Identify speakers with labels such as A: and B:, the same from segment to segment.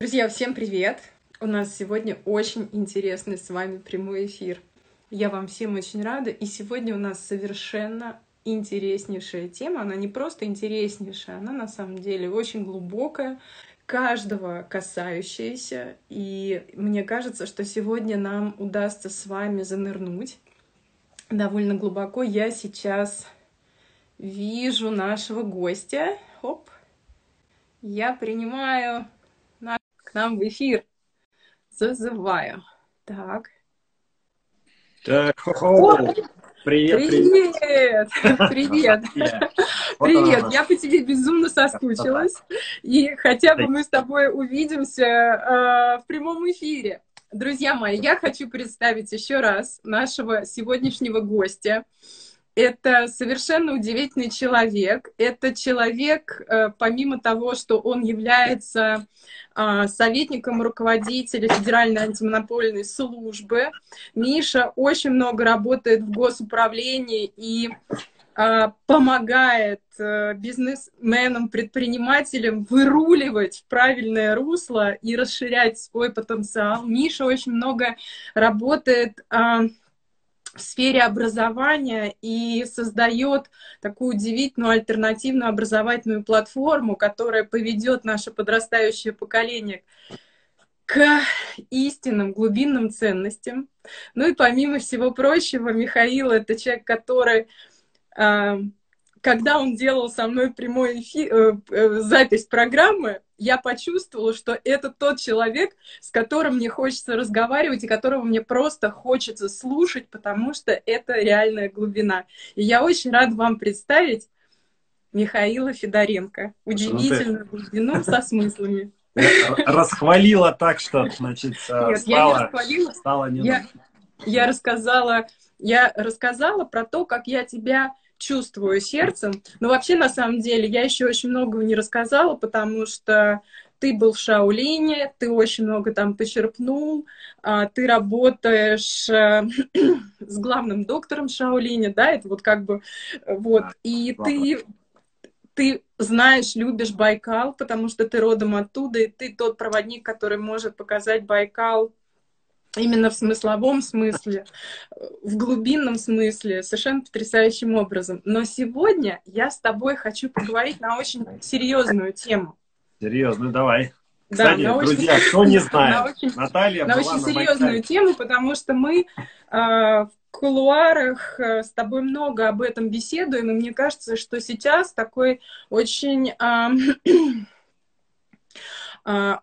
A: Друзья, всем привет! У нас сегодня очень интересный с вами прямой эфир. Я вам всем очень рада. И сегодня у нас совершенно интереснейшая тема. Она не просто интереснейшая, она на самом деле очень глубокая, каждого касающаяся. И мне кажется, что сегодня нам удастся с вами занырнуть довольно глубоко. Я сейчас вижу нашего гостя. Хоп. Я принимаю к нам в эфир. Зазываю. Так.
B: Так, хо-хо.
A: Привет, привет, привет, привет. Я по тебе безумно соскучилась, и хотя бы мы с тобой увидимся э, в прямом эфире. Друзья мои, я хочу представить еще раз нашего сегодняшнего гостя. Это совершенно удивительный человек. Это человек, э, помимо того, что он является а, советником руководителя Федеральной антимонопольной службы. Миша очень много работает в госуправлении и а, помогает э, бизнесменам, предпринимателям выруливать в правильное русло и расширять свой потенциал. Миша очень много работает а, в сфере образования и создает такую удивительную альтернативную образовательную платформу, которая поведет наше подрастающее поколение к истинным глубинным ценностям. Ну и помимо всего прочего, Михаил это человек, который а, когда он делал со мной прямой эфир, э, э, запись программы, я почувствовала, что это тот человек, с которым мне хочется разговаривать и которого мне просто хочется слушать, потому что это реальная глубина. И я очень рада вам представить Михаила Федоренко. Удивительную ну, глубину со смыслами.
B: Расхвалила так, что, значит,
A: Нет, стало, я не расхвалила. Стало не я, я рассказала, я рассказала про то, как я тебя чувствую сердцем. Но вообще, на самом деле, я еще очень многого не рассказала, потому что ты был в Шаолине, ты очень много там почерпнул, а, ты работаешь э, с главным доктором Шаолине, да, это вот как бы, вот, и ты, ты знаешь, любишь Байкал, потому что ты родом оттуда, и ты тот проводник, который может показать Байкал именно в смысловом смысле, в глубинном смысле, совершенно потрясающим образом. Но сегодня я с тобой хочу поговорить на очень серьезную тему.
B: Серьезную, давай. Да, Кстати, на друзья, очень, кто не знает, на очень, Наталья
A: на была очень на серьезную Байкале. тему, потому что мы э, в кулуарах э, с тобой много об этом беседуем, и мне кажется, что сейчас такой очень э,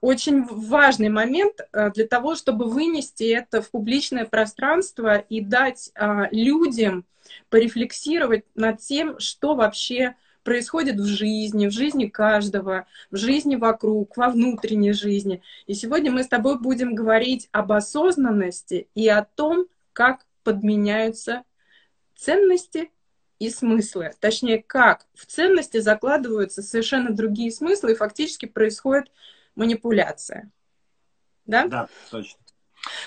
A: очень важный момент а, для того, чтобы вынести это в публичное пространство и дать а, людям порефлексировать над тем, что вообще происходит в жизни, в жизни каждого, в жизни вокруг, во внутренней жизни. И сегодня мы с тобой будем говорить об осознанности и о том, как подменяются ценности и смыслы. Точнее, как в ценности закладываются совершенно другие смыслы, и фактически происходит манипуляция. Да?
B: Да, точно.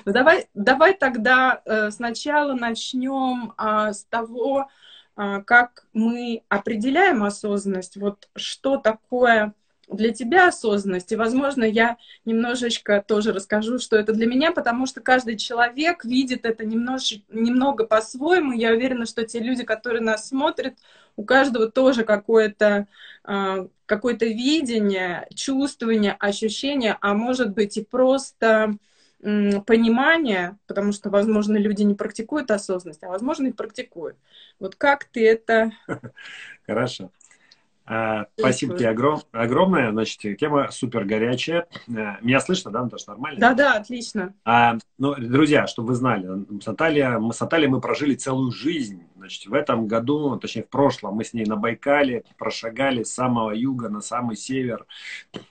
A: Ну, давай, давай тогда э, сначала начнем э, с того, э, как мы определяем осознанность. Вот что такое для тебя осознанность. И, возможно, я немножечко тоже расскажу, что это для меня, потому что каждый человек видит это немножечко, немного по-своему. Я уверена, что те люди, которые нас смотрят, у каждого тоже какое-то а, какое-то видение, чувствование, ощущение, а может быть и просто понимание, потому что, возможно, люди не практикуют осознанность, а, возможно, и практикуют. Вот как ты это...
B: Хорошо. А, спасибо тебе огром, огромное. Значит, тема супер горячая. Э, меня слышно, да, Наташа, нормально?
A: Да, да, отлично.
B: А, ну, друзья, чтобы вы знали, с Натальей, мы с Натальей мы прожили целую жизнь. Значит, в этом году, точнее, в прошлом, мы с ней на Байкале прошагали с самого юга на самый север.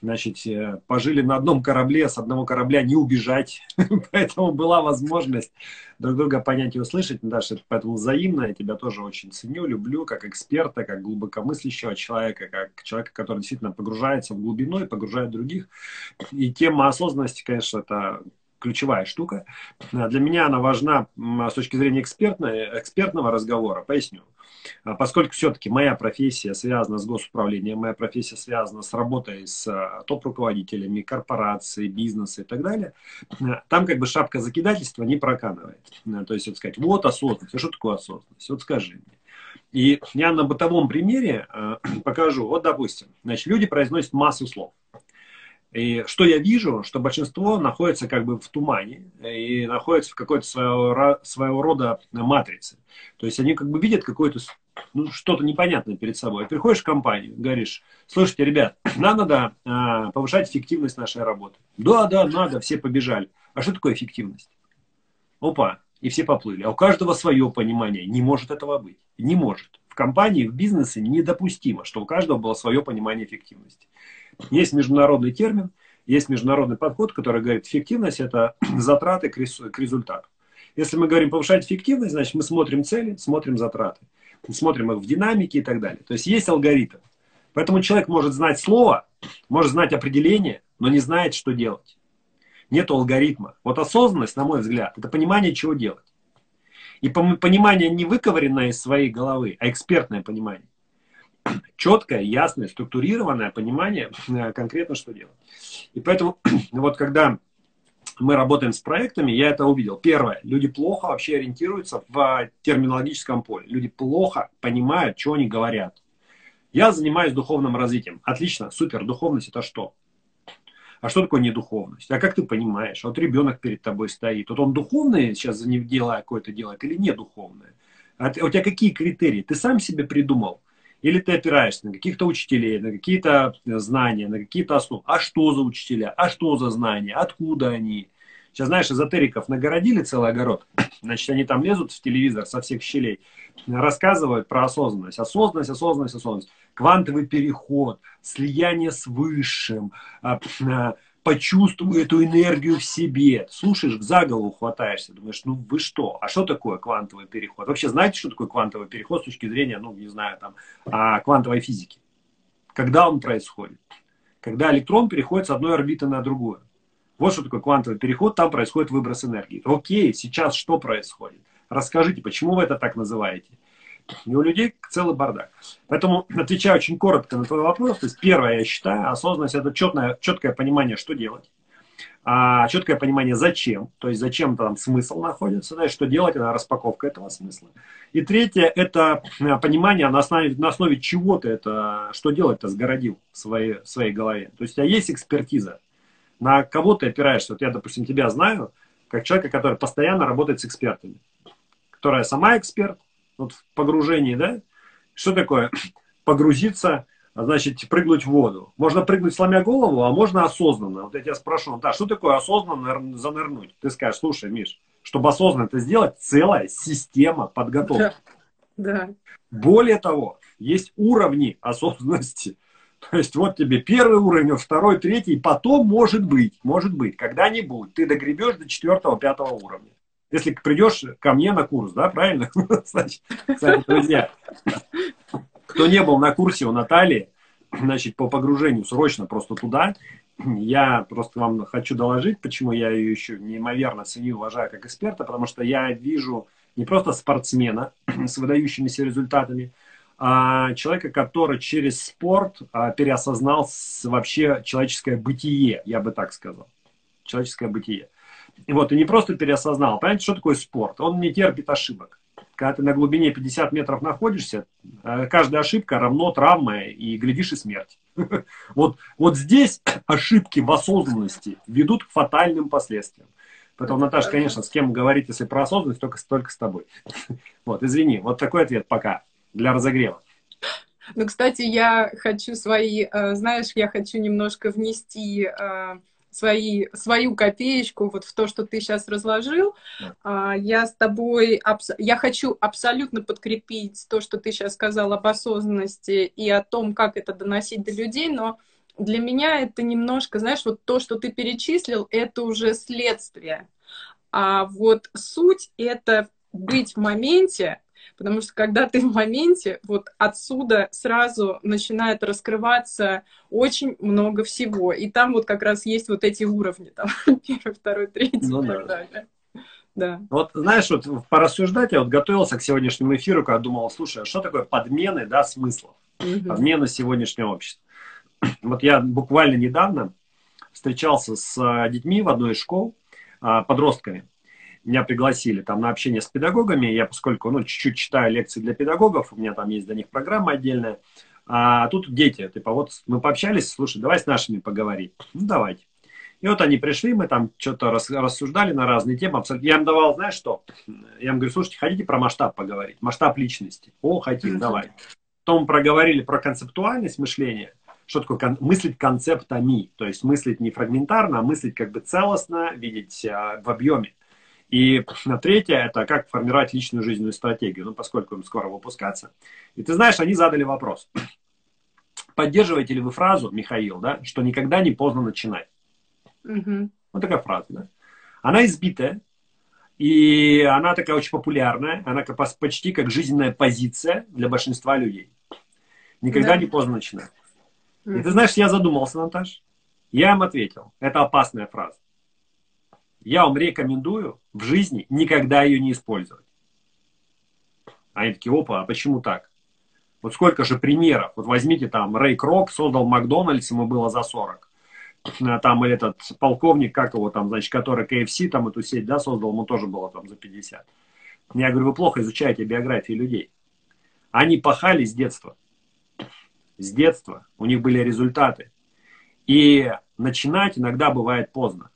B: Значит, э, пожили на одном корабле, с одного корабля не убежать. Поэтому была возможность друг друга понять и услышать. Это поэтому взаимно. Я тебя тоже очень ценю, люблю, как эксперта, как глубокомыслящего человека, как человека, который действительно погружается в глубину и погружает других. И тема осознанности, конечно, это ключевая штука. Для меня она важна с точки зрения экспертного разговора. Поясню. А поскольку все-таки моя профессия связана с госуправлением, моя профессия связана с работой с а, топ-руководителями корпораций, бизнеса и так далее, там как бы шапка закидательства не проканывает. То есть, вот сказать, вот осознанность. А что такое осознанность? Вот скажи мне. И я на бытовом примере э, покажу. Вот, допустим, значит, люди произносят массу слов. И что я вижу, что большинство находится как бы в тумане и находится в какой-то своего, своего рода матрице. То есть они как бы видят какое-то ну, что-то непонятное перед собой. Приходишь в компанию, говоришь, слушайте, ребят, нам надо а, повышать эффективность нашей работы. Да, да, надо, все побежали. А что такое эффективность? Опа, и все поплыли. А у каждого свое понимание. Не может этого быть. Не может. В компании, в бизнесе недопустимо, что у каждого было свое понимание эффективности. Есть международный термин, есть международный подход, который говорит, эффективность – это затраты к результату. Если мы говорим повышать эффективность, значит, мы смотрим цели, смотрим затраты, смотрим их в динамике и так далее. То есть есть алгоритм. Поэтому человек может знать слово, может знать определение, но не знает, что делать. Нет алгоритма. Вот осознанность, на мой взгляд, это понимание, чего делать. И понимание не выковыренное из своей головы, а экспертное понимание четкое, ясное, структурированное понимание э, конкретно, что делать. И поэтому вот когда мы работаем с проектами, я это увидел. Первое, люди плохо вообще ориентируются в терминологическом поле. Люди плохо понимают, что они говорят. Я занимаюсь духовным развитием. Отлично, супер. Духовность это что? А что такое недуховность? А как ты понимаешь? Вот ребенок перед тобой стоит. Вот он духовное сейчас не делая какое-то делает или не духовное? А у тебя какие критерии? Ты сам себе придумал? Или ты опираешься на каких-то учителей, на какие-то знания, на какие-то основы. А что за учителя? А что за знания? Откуда они? Сейчас, знаешь, эзотериков нагородили целый огород. Значит, они там лезут в телевизор со всех щелей, рассказывают про осознанность. Осознанность, осознанность, осознанность. Квантовый переход, слияние с высшим, а, почувствуй эту энергию в себе. Слушаешь, за голову хватаешься, думаешь, ну вы что? А что такое квантовый переход? Вообще знаете, что такое квантовый переход с точки зрения, ну, не знаю, там, а, квантовой физики? Когда он происходит? Когда электрон переходит с одной орбиты на другую. Вот что такое квантовый переход, там происходит выброс энергии. Окей, сейчас что происходит? Расскажите, почему вы это так называете? И у людей целый бардак. Поэтому, отвечаю очень коротко на твой вопрос, то есть первое, я считаю, осознанность – это четное, четкое понимание, что делать. А четкое понимание, зачем, то есть зачем там смысл находится, да, и что делать, это распаковка этого смысла. И третье, это э, понимание, на основе, на основе чего ты это, что делать-то сгородил в своей, в своей голове. То есть у тебя есть экспертиза, на кого ты опираешься. Вот я, допустим, тебя знаю, как человека, который постоянно работает с экспертами, которая сама эксперт, вот в погружении, да? Что такое погрузиться, а значит, прыгнуть в воду? Можно прыгнуть, сломя голову, а можно осознанно. Вот я тебя спрошу, да, что такое осознанно занырнуть? Ты скажешь, слушай, Миш, чтобы осознанно это сделать, целая система подготовки.
A: Да. да.
B: Более того, есть уровни осознанности. То есть вот тебе первый уровень, второй, третий, потом может быть, может быть, когда-нибудь ты догребешь до четвертого, пятого уровня. Если придешь ко мне на курс, да, правильно? Кстати, друзья, кто не был на курсе у Натальи, значит, по погружению срочно просто туда. Я просто вам хочу доложить, почему я ее еще неимоверно ценю уважаю как эксперта, потому что я вижу не просто спортсмена с выдающимися результатами, а человека, который через спорт а, переосознал вообще человеческое бытие, я бы так сказал. Человеческое бытие. Вот, и не просто переосознал. Понимаете, что такое спорт? Он не терпит ошибок. Когда ты на глубине 50 метров находишься, э, каждая ошибка равно травма и, глядишь, и смерть. Вот, вот здесь ошибки в осознанности ведут к фатальным последствиям. Поэтому, Наташа, конечно, с кем говорить, если про осознанность, только, только с тобой. Вот, извини, вот такой ответ пока для разогрева.
A: Ну, кстати, я хочу свои, э, знаешь, я хочу немножко внести э, свои, свою копеечку вот в то, что ты сейчас разложил. Да. Я с тобой, я хочу абсолютно подкрепить то, что ты сейчас сказал об осознанности и о том, как это доносить до людей, но для меня это немножко, знаешь, вот то, что ты перечислил, это уже следствие. А вот суть — это быть в моменте, Потому что когда ты в моменте, вот отсюда сразу начинает раскрываться очень много всего. И там вот как раз есть вот эти уровни, там, первый, второй, третий ну, и так да. далее.
B: Да. Вот знаешь, вот порассуждать, я вот готовился к сегодняшнему эфиру, когда думал, слушай, а что такое подмены, да, смыслов? Угу. Подмена сегодняшнего общества. Вот я буквально недавно встречался с а, детьми в одной из школ, а, подростками. Меня пригласили там на общение с педагогами. Я, поскольку ну, чуть-чуть читаю лекции для педагогов, у меня там есть для них программа отдельная. А тут дети, типа, вот мы пообщались, слушай, давай с нашими поговорим. Ну, давайте. И вот они пришли, мы там что-то рассуждали на разные темы. Я им давал, знаешь что? Я им говорю, слушайте, хотите про масштаб поговорить? Масштаб личности. О, хотим, давай. Потом проговорили про концептуальность мышления что такое кон- мыслить концептами, то есть мыслить не фрагментарно, а мыслить как бы целостно, видеть а, в объеме. И на третье, это как формировать личную жизненную стратегию, ну, поскольку им скоро выпускаться. И ты знаешь, они задали вопрос. Поддерживаете ли вы фразу, Михаил, да, что никогда не поздно начинать? Угу. Вот такая фраза, да. Она избитая, и она такая очень популярная, она почти как жизненная позиция для большинства людей. Никогда да. не поздно начинать. И ты знаешь, я задумался, Наташ. Я им ответил. Это опасная фраза. Я вам рекомендую в жизни никогда ее не использовать. Они такие, опа, а почему так? Вот сколько же примеров. Вот возьмите там, Рэй Крок создал Макдональдс, ему было за 40. А там этот полковник, как его там, значит, который KFC, там эту сеть, да, создал, ему тоже было там за 50. Я говорю, вы плохо изучаете биографии людей. Они пахали с детства с детства, у них были результаты. И начинать иногда бывает поздно.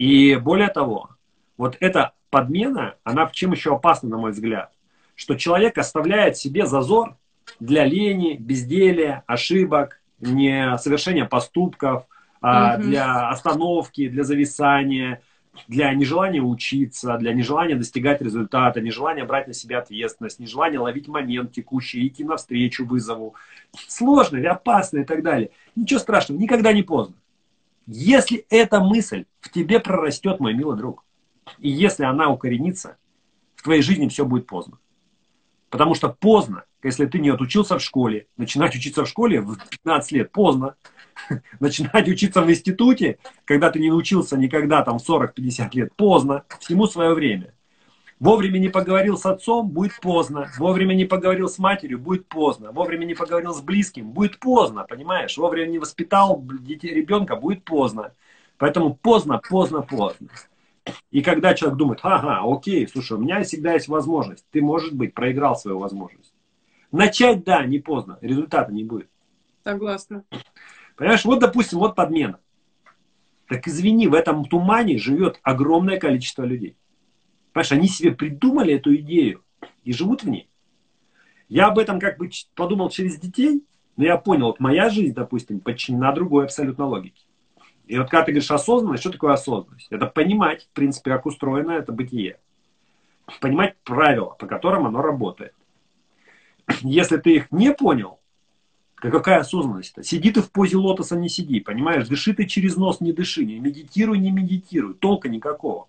B: И более того, вот эта подмена, она в чем еще опасна, на мой взгляд, что человек оставляет себе зазор для лени, безделия, ошибок, не совершения поступков, угу. для остановки, для зависания, для нежелания учиться, для нежелания достигать результата, нежелания брать на себя ответственность, нежелания ловить момент текущий, идти навстречу вызову. Сложно опасно и так далее. Ничего страшного, никогда не поздно. Если эта мысль в тебе прорастет, мой милый друг, и если она укоренится, в твоей жизни все будет поздно. Потому что поздно, если ты не отучился в школе, начинать учиться в школе в 15 лет поздно. Начинать учиться в институте, когда ты не научился никогда там 40-50 лет, поздно, всему свое время. Вовремя не поговорил с отцом, будет поздно. Вовремя не поговорил с матерью, будет поздно. Вовремя не поговорил с близким, будет поздно, понимаешь? Вовремя не воспитал детей, ребенка, будет поздно. Поэтому поздно, поздно, поздно. И когда человек думает, ага, окей, слушай, у меня всегда есть возможность. Ты, может быть, проиграл свою возможность. Начать, да, не поздно, результата не будет.
A: Согласна.
B: Понимаешь, вот, допустим, вот подмена. Так извини, в этом тумане живет огромное количество людей. Понимаешь, они себе придумали эту идею и живут в ней. Я об этом как бы подумал через детей, но я понял, вот моя жизнь, допустим, подчинена другой абсолютно логике. И вот когда ты говоришь осознанность, что такое осознанность? Это понимать, в принципе, как устроено это бытие. Понимать правила, по которым оно работает. Если ты их не понял, какая осознанность-то? Сиди ты в позе лотоса, не сиди, понимаешь? Дыши ты через нос, не дыши, не медитируй, не медитируй, толка никакого.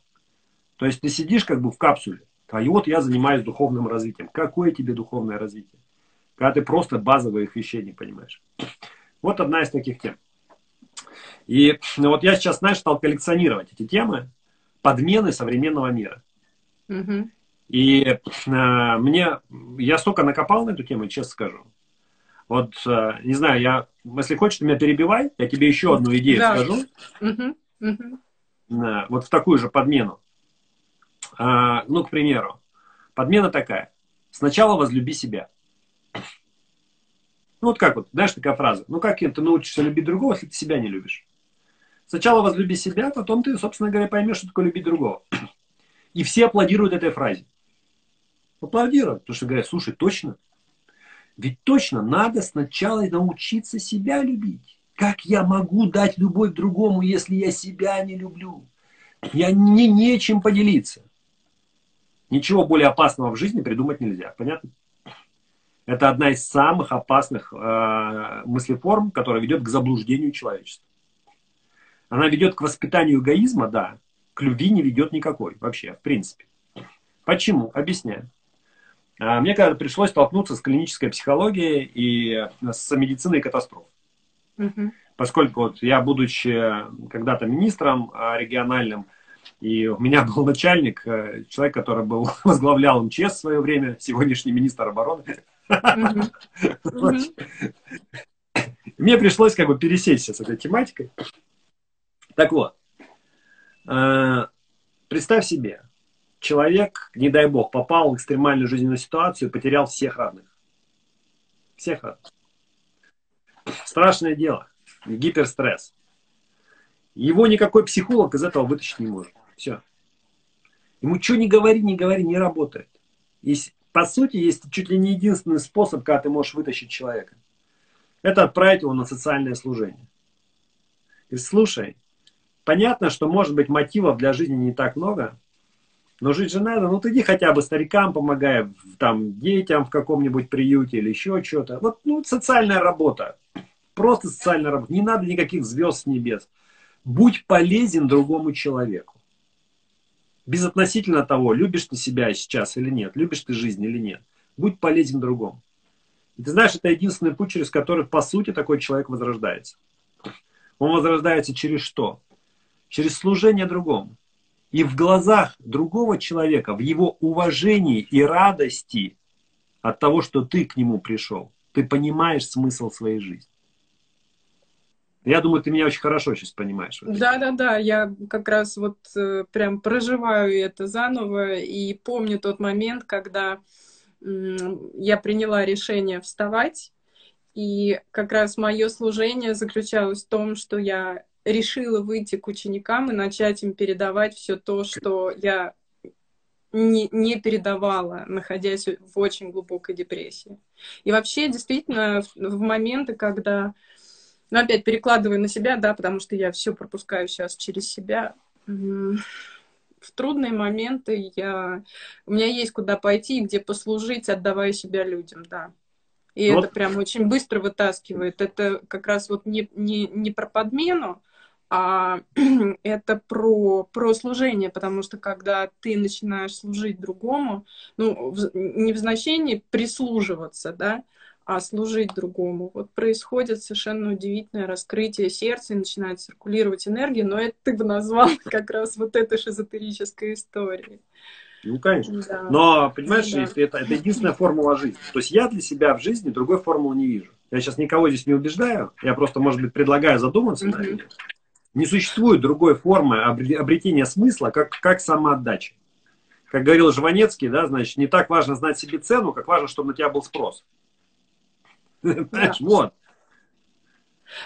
B: То есть ты сидишь как бы в капсуле, а и вот я занимаюсь духовным развитием. Какое тебе духовное развитие? Когда ты просто базовых вещей не понимаешь. Вот одна из таких тем. И ну, вот я сейчас, знаешь, стал коллекционировать эти темы, подмены современного мира. Угу. И э, мне, я столько накопал на эту тему, честно скажу. Вот, э, не знаю, я, если хочешь, ты меня перебивай, я тебе еще одну идею да. скажу. Угу. Угу. Э, вот в такую же подмену. А, ну, к примеру, подмена такая. Сначала возлюби себя. Ну, вот как вот, знаешь, такая фраза. Ну, как ты научишься любить другого, если ты себя не любишь? Сначала возлюби себя, потом ты, собственно говоря, поймешь, что такое любить другого. И все аплодируют этой фразе. Аплодируют, потому что говорят, слушай, точно? Ведь точно надо сначала научиться себя любить. Как я могу дать любовь другому, если я себя не люблю? Я не нечем поделиться. Ничего более опасного в жизни придумать нельзя. Понятно? Это одна из самых опасных э, мыслеформ, которая ведет к заблуждению человечества. Она ведет к воспитанию эгоизма, да, к любви не ведет никакой вообще, в принципе. Почему? Объясняю. А мне когда пришлось столкнуться с клинической психологией и с медициной катастроф. Угу. Поскольку вот я, будучи когда-то министром а, региональным, и у меня был начальник, э, человек, который был, возглавлял МЧС в свое время, сегодняшний министр обороны. Мне пришлось как бы пересечься с этой тематикой. Так вот, э, представь себе, человек, не дай бог, попал в экстремальную жизненную ситуацию и потерял всех родных. Всех родных. Страшное дело. Гиперстресс. Его никакой психолог из этого вытащить не может. Все. Ему что не говори, не говори, не работает. Есть, по сути, есть чуть ли не единственный способ, как ты можешь вытащить человека. Это отправить его на социальное служение. И слушай, понятно, что может быть мотивов для жизни не так много, но жить же надо. Ну, ты иди хотя бы старикам помогай, там, детям в каком-нибудь приюте или еще что-то. Вот, ну, социальная работа. Просто социальная работа. Не надо никаких звезд с небес. Будь полезен другому человеку. Безотносительно того, любишь ты себя сейчас или нет, любишь ты жизнь или нет. Будь полезен другому. И ты знаешь, это единственный путь, через который, по сути, такой человек возрождается. Он возрождается через что? Через служение другому. И в глазах другого человека, в его уважении и радости от того, что ты к нему пришел, ты понимаешь смысл своей жизни. Я думаю, ты меня очень хорошо сейчас понимаешь.
A: Да, да, да. Я как раз вот э, прям проживаю это заново и помню тот момент, когда э, я приняла решение вставать. И как раз мое служение заключалось в том, что я решила выйти к ученикам и начать им передавать все то, что я не, не передавала, находясь в очень глубокой депрессии. И вообще, действительно, в, в моменты, когда, ну, опять перекладываю на себя, да, потому что я все пропускаю сейчас через себя, в трудные моменты я... у меня есть куда пойти, где послужить, отдавая себя людям, да. И вот. это прям очень быстро вытаскивает. Это как раз вот не, не, не про подмену, а это про, про служение, потому что когда ты начинаешь служить другому, ну, в, не в значении прислуживаться, да, а служить другому. Вот происходит совершенно удивительное раскрытие сердца, и начинает циркулировать энергия, но это ты бы назвал как раз вот этой эзотерической историей.
B: Ну, конечно. Да. Но, понимаешь, да. это, это единственная формула жизни. То есть я для себя в жизни другой формулы не вижу. Я сейчас никого здесь не убеждаю, я просто, может быть, предлагаю задуматься mm-hmm. на. Не существует другой формы обретения смысла, как, как самоотдача. Как говорил Жванецкий, да, значит, не так важно знать себе цену, как важно, чтобы на тебя был спрос. Знаешь, вот.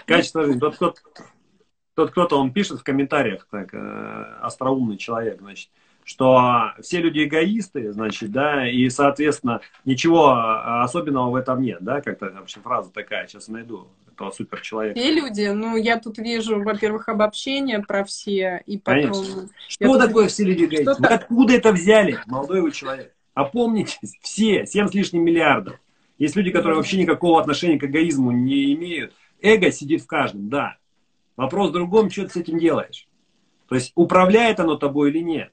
B: Качество жизни. Тот, тот, тот кто-то, он пишет в комментариях, так, э, остроумный человек, значит, что все люди эгоисты, значит, да, и, соответственно, ничего а, особенного в этом нет, да, как-то вообще фраза такая, сейчас найду этого суперчеловека.
A: Все люди, ну, я тут вижу, во-первых, обобщение про все, и
B: потом... Конечно. Что такое тут... все люди эгоисты? Что откуда это взяли, молодой вы человек? Опомнитесь, все, 7 с лишним миллиардов. Есть люди, которые вообще никакого отношения к эгоизму не имеют. Эго сидит в каждом, да. Вопрос в другом, что ты с этим делаешь. То есть управляет оно тобой или нет.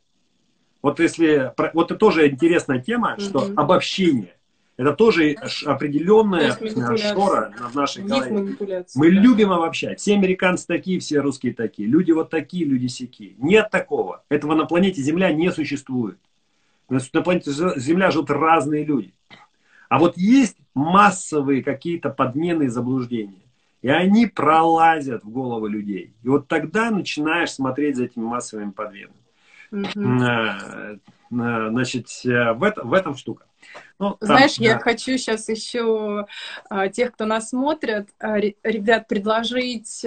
B: Вот если, вот это тоже интересная тема, что угу. обобщение. Это тоже определенная шора в нашей голове. Мы да. любим обобщать. Все американцы такие, все русские такие. Люди вот такие, люди сякие. Нет такого. Этого на планете Земля не существует. На планете Земля живут разные люди. А вот есть массовые какие-то подмены и заблуждения. И они пролазят в головы людей. И вот тогда начинаешь смотреть за этими массовыми подменами. Угу. Значит, э, в, это, в этом штука.
A: Ну, Знаешь, там, я да. хочу сейчас еще а, тех, кто нас смотрит, а, ребят, предложить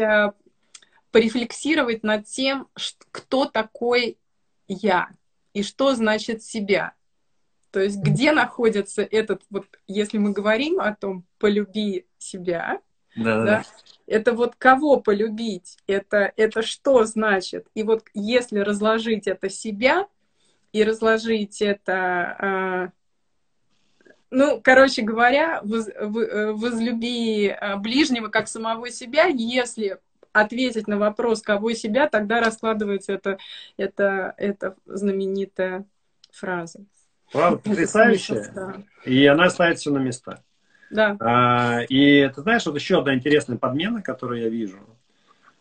A: порефлексировать над тем, кто такой я и что значит себя. То есть где находится этот, вот если мы говорим о том, полюби себя, да, да, это вот кого полюбить, это, это что значит? И вот если разложить это себя и разложить это, э, ну, короче говоря, воз, э, возлюби э, ближнего как самого себя, если ответить на вопрос, кого себя, тогда раскладывается это, это, это знаменитая фраза.
B: Правда, потрясающая. И она ставит все на места.
A: Да.
B: А, и ты знаешь, вот еще одна интересная подмена, которую я вижу.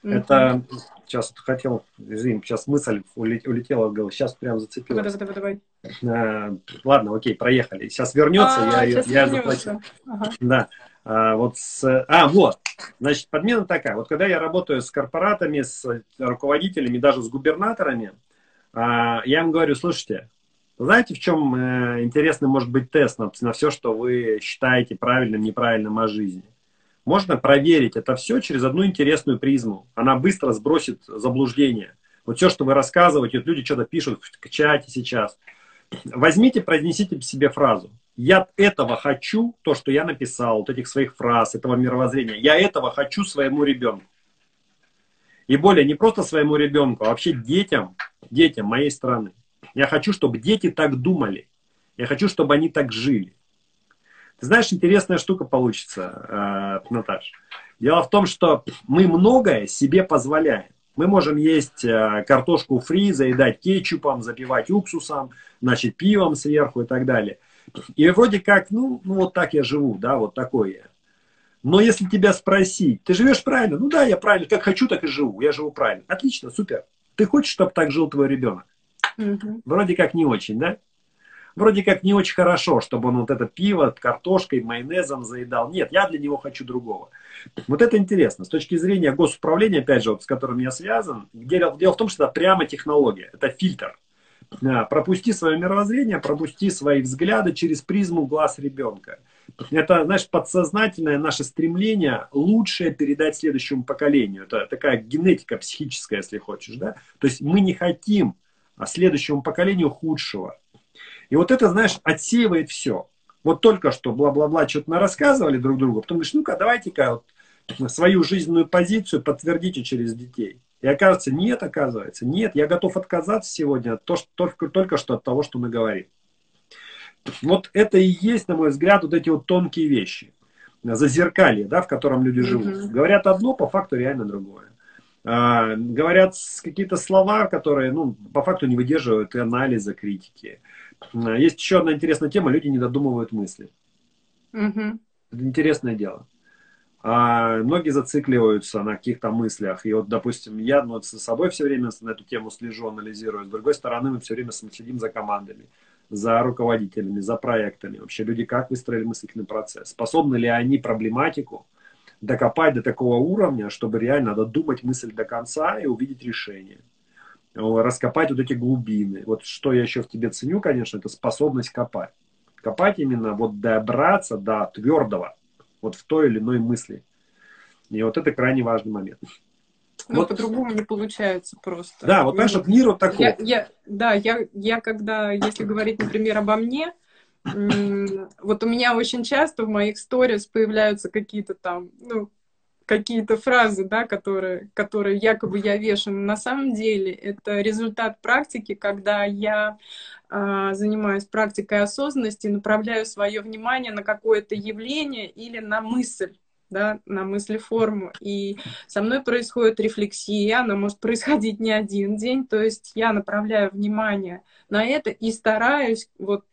B: Mm-hmm. Это сейчас хотел, извини, сейчас мысль улетела в голову, сейчас прям зацепилась.
A: Давай, давай,
B: давай. А, ладно, окей, проехали. Сейчас вернется, а, я, сейчас я заплачу. Ага. Да. А, вот с, а, вот. Значит, подмена такая. Вот когда я работаю с корпоратами, с руководителями, даже с губернаторами, а, я им говорю, слушайте, знаете, в чем э, интересный может быть тест на, на все, что вы считаете правильным, неправильным о жизни? Можно проверить это все через одну интересную призму. Она быстро сбросит заблуждение. Вот все, что вы рассказываете, вот люди что-то пишут в чате сейчас. Возьмите, произнесите себе фразу. Я этого хочу, то, что я написал, вот этих своих фраз, этого мировоззрения. Я этого хочу своему ребенку. И более, не просто своему ребенку, а вообще детям, детям моей страны. Я хочу, чтобы дети так думали. Я хочу, чтобы они так жили. Ты знаешь, интересная штука получится, э, Наташ. Дело в том, что мы многое себе позволяем. Мы можем есть э, картошку фри, заедать кетчупом, запивать уксусом, значит, пивом сверху и так далее. И вроде как, ну, ну вот так я живу, да, вот такой я. Но если тебя спросить, ты живешь правильно? Ну да, я правильно, как хочу, так и живу. Я живу правильно. Отлично, супер. Ты хочешь, чтобы так жил твой ребенок? Вроде как не очень, да? Вроде как не очень хорошо, чтобы он вот это пиво картошкой, майонезом заедал. Нет, я для него хочу другого. Вот это интересно. С точки зрения госуправления, опять же, вот, с которым я связан, дело, дело в том, что это прямо технология, это фильтр. Пропусти свое мировоззрение, пропусти свои взгляды через призму глаз ребенка. Это, знаешь, подсознательное наше стремление лучшее передать следующему поколению. Это такая генетика психическая, если хочешь. Да? То есть мы не хотим а следующему поколению худшего. И вот это, знаешь, отсеивает все. Вот только что бла-бла-бла что-то рассказывали друг другу, потом говоришь, ну-ка, давайте-ка вот свою жизненную позицию подтвердите через детей. И оказывается, нет, оказывается, нет, я готов отказаться сегодня от то, что, только, только что от того, что мы говорим. Вот это и есть, на мой взгляд, вот эти вот тонкие вещи. Зазеркалье, да, в котором люди живут. Mm-hmm. Говорят одно, по факту реально другое. А, говорят какие-то слова, которые, ну, по факту не выдерживают и анализа, критики. А, есть еще одна интересная тема, люди не додумывают мысли.
A: Mm-hmm.
B: Это интересное дело. А многие зацикливаются на каких-то мыслях. И вот, допустим, я ну, с собой все время на эту тему слежу, анализирую. С другой стороны, мы все время следим за командами, за руководителями, за проектами. Вообще люди как выстроили мыслительный процесс? Способны ли они проблематику докопать до такого уровня, чтобы реально додумать мысль до конца и увидеть решение. Раскопать вот эти глубины. Вот что я еще в тебе ценю, конечно, это способность копать. Копать именно вот добраться до твердого, вот в той или иной мысли. И вот это крайне важный момент.
A: Ну, вот. по-другому не получается просто.
B: Да, вот, вот мир вот такой.
A: Я, я, да, я, я когда, если говорить, например, обо мне, вот у меня очень часто в моих сторис появляются какие-то там, ну, какие-то фразы, да, которые, которые якобы я вешаю. На самом деле это результат практики, когда я э, занимаюсь практикой осознанности, направляю свое внимание на какое-то явление или на мысль да, на мыслеформу. И со мной происходит рефлексия, она может происходить не один день, то есть я направляю внимание на это и стараюсь вот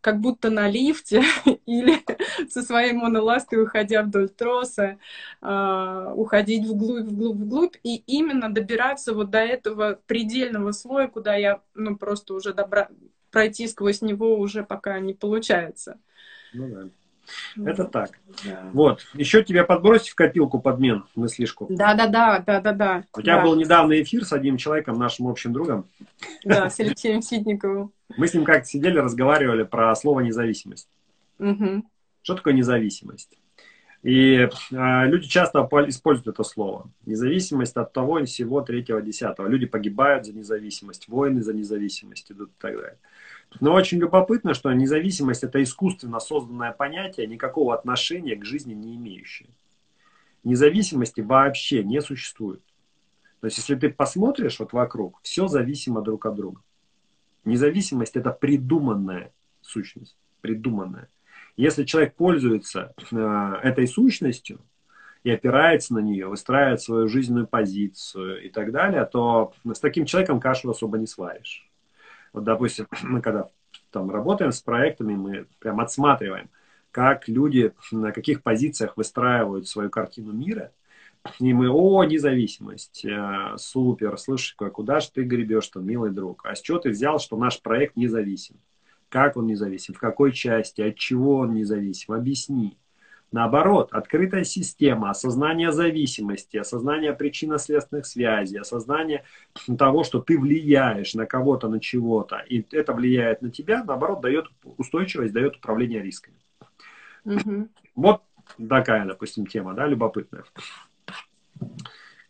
A: как будто на лифте или со своей моноластой, уходя вдоль троса, э, уходить вглубь, вглубь, вглубь, и именно добираться вот до этого предельного слоя, куда я, ну, просто уже добра... пройти сквозь него уже пока не получается.
B: Ну да. Это так. Да. Вот. Еще тебя подбросить в копилку подмен мыслишку.
A: Да, да, да, да, да, да.
B: У тебя
A: да.
B: был недавно эфир с одним человеком, нашим общим другом.
A: Да, с Алексеем Ситниковым.
B: Мы с ним как-то сидели, разговаривали про слово независимость.
A: Угу.
B: Что такое независимость? И э, люди часто используют это слово. Независимость от того, всего, третьего, десятого. Люди погибают за независимость, войны за независимость идут и так далее. Но очень любопытно, что независимость – это искусственно созданное понятие, никакого отношения к жизни не имеющее. Независимости вообще не существует. То есть, если ты посмотришь вот вокруг, все зависимо друг от друга. Независимость – это придуманная сущность, придуманная. Если человек пользуется э, этой сущностью и опирается на нее, выстраивает свою жизненную позицию и так далее, то с таким человеком кашу особо не сваришь. Вот, допустим, мы когда там работаем с проектами, мы прям отсматриваем, как люди на каких позициях выстраивают свою картину мира. И мы, о, независимость, э, супер, слушай, куда же ты гребешь-то, милый друг? А с чего ты взял, что наш проект независим? Как он независим? В какой части? От чего он независим? Объясни. Наоборот, открытая система, осознание зависимости, осознание причинно-следственных связей, осознание того, что ты влияешь на кого-то, на чего-то, и это влияет на тебя, наоборот, дает устойчивость, дает управление рисками. Угу. Вот такая, допустим, тема, да, любопытная.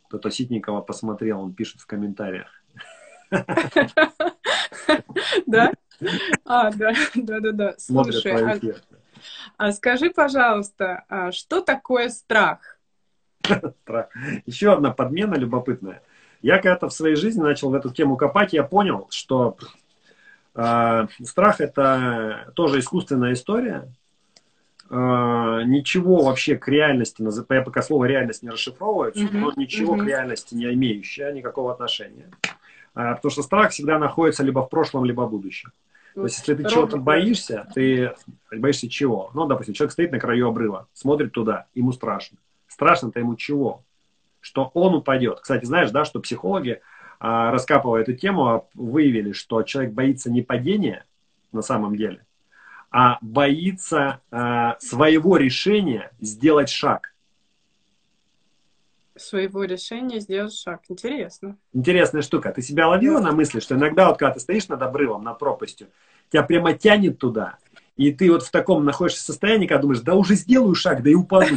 B: Кто-то Ситникова посмотрел, он пишет в комментариях.
A: Да? А, да, да, да, да. Слушай, скажи, пожалуйста, а что такое страх?
B: Страх. Еще одна подмена любопытная. Я когда-то в своей жизни начал в эту тему копать, я понял, что э, страх это тоже искусственная история, Uh, ничего вообще к реальности, я пока слово реальность не расшифровываю, uh-huh, но ничего uh-huh. к реальности не имеющее никакого отношения. Uh, потому что страх всегда находится либо в прошлом, либо в будущем. То есть, если ты чего-то боишься, ты боишься чего? Ну, допустим, человек стоит на краю обрыва, смотрит туда, ему страшно. Страшно-то ему чего? Что он упадет. Кстати, знаешь, да, что психологи, а, раскапывая эту тему, выявили, что человек боится не падения на самом деле, а боится а, своего решения сделать шаг
A: своего решения сделать шаг. Интересно.
B: Интересная штука. Ты себя ловила на мысли, что иногда вот когда ты стоишь над обрывом, над пропастью, тебя прямо тянет туда, и ты вот в таком находишься состоянии, когда думаешь, да уже сделаю шаг, да и упаду.